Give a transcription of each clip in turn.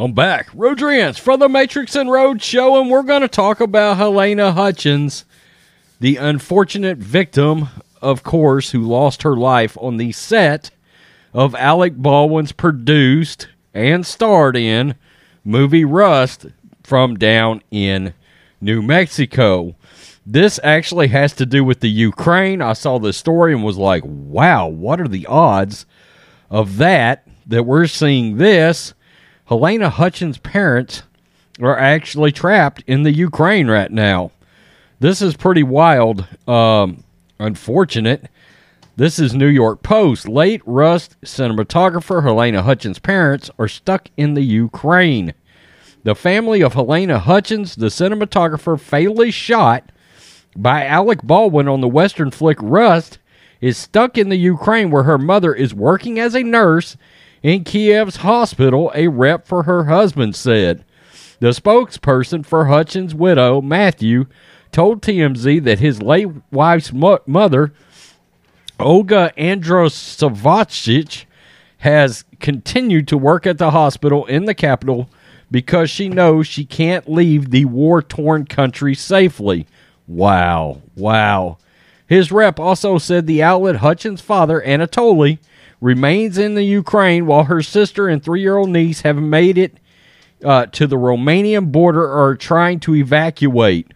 I'm back. Rodrians from the Matrix and Road Show, and we're going to talk about Helena Hutchins, the unfortunate victim, of course, who lost her life on the set of Alec Baldwin's produced and starred in movie Rust from down in New Mexico. This actually has to do with the Ukraine. I saw this story and was like, wow, what are the odds of that? That we're seeing this. Helena Hutchins' parents are actually trapped in the Ukraine right now. This is pretty wild. Um, unfortunate. This is New York Post. Late Rust cinematographer Helena Hutchins' parents are stuck in the Ukraine. The family of Helena Hutchins, the cinematographer fatally shot by Alec Baldwin on the Western flick Rust, is stuck in the Ukraine where her mother is working as a nurse in Kiev's hospital, a rep for her husband said. The spokesperson for Hutchins' widow, Matthew, told TMZ that his late wife's mo- mother, Olga Androsovych, has continued to work at the hospital in the capital because she knows she can't leave the war torn country safely. Wow. Wow. His rep also said the outlet Hutchins' father, Anatoly, remains in the Ukraine while her sister and three year old niece have made it uh, to the Romanian border or are trying to evacuate.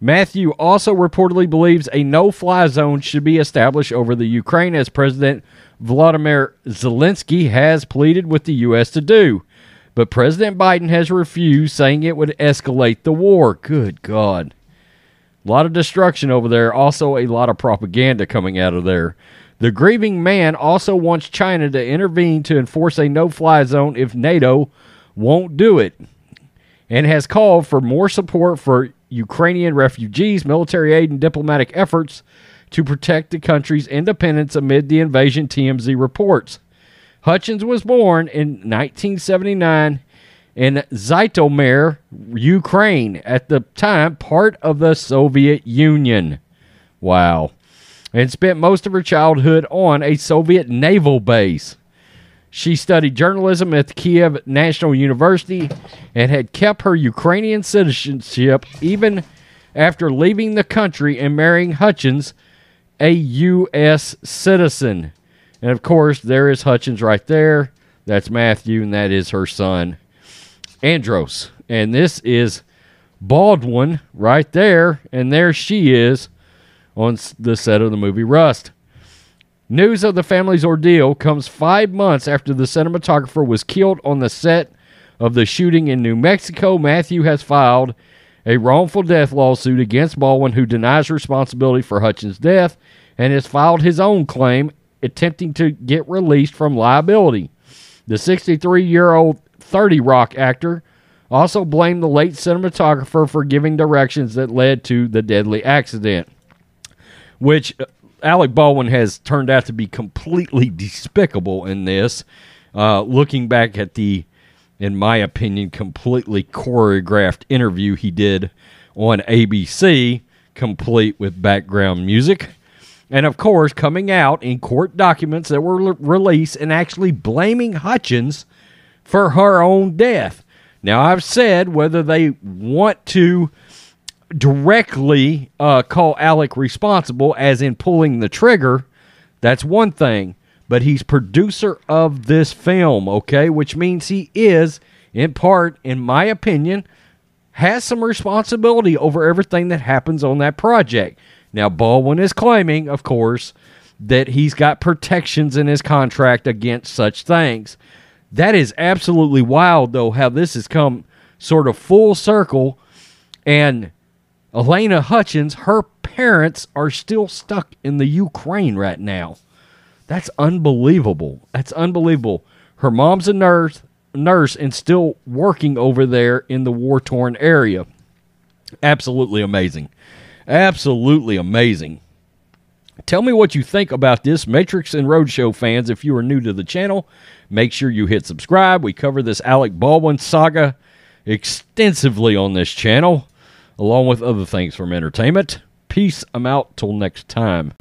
Matthew also reportedly believes a no fly zone should be established over the Ukraine as President Vladimir Zelensky has pleaded with the U.S. to do. But President Biden has refused, saying it would escalate the war. Good God. A lot of destruction over there, also a lot of propaganda coming out of there. The grieving man also wants China to intervene to enforce a no fly zone if NATO won't do it, and has called for more support for Ukrainian refugees, military aid, and diplomatic efforts to protect the country's independence amid the invasion, TMZ reports. Hutchins was born in 1979 in Zhytomyr, Ukraine, at the time part of the Soviet Union. Wow and spent most of her childhood on a Soviet naval base. She studied journalism at the Kiev National University and had kept her Ukrainian citizenship even after leaving the country and marrying Hutchins, a U.S. citizen. And of course, there is Hutchins right there. That's Matthew, and that is her son, Andros. And this is Baldwin right there, and there she is on the set of the movie Rust. News of the family's ordeal comes five months after the cinematographer was killed on the set of the shooting in New Mexico. Matthew has filed a wrongful death lawsuit against Baldwin, who denies responsibility for Hutchins' death and has filed his own claim, attempting to get released from liability. The 63 year old 30 Rock actor also blamed the late cinematographer for giving directions that led to the deadly accident which uh, Alec Baldwin has turned out to be completely despicable in this. Uh, looking back at the, in my opinion, completely choreographed interview he did on ABC, complete with background music. And of course, coming out in court documents that were released and actually blaming Hutchins for her own death. Now, I've said whether they want to directly uh, call Alec responsible, as in pulling the trigger, that's one thing. But he's producer of this film, okay? Which means he is, in part, in my opinion, has some responsibility over everything that happens on that project. Now, Baldwin is claiming, of course, that he's got protections in his contract against such things. That is absolutely wild, though, how this has come sort of full circle. And Helena Hutchins, her parents are still stuck in the Ukraine right now. That's unbelievable. That's unbelievable. Her mom's a nurse, nurse and still working over there in the war torn area. Absolutely amazing. Absolutely amazing. Tell me what you think about this, Matrix and Roadshow fans. If you are new to the channel, make sure you hit subscribe. We cover this Alec Baldwin saga extensively on this channel along with other things from entertainment. Peace. I'm out till next time.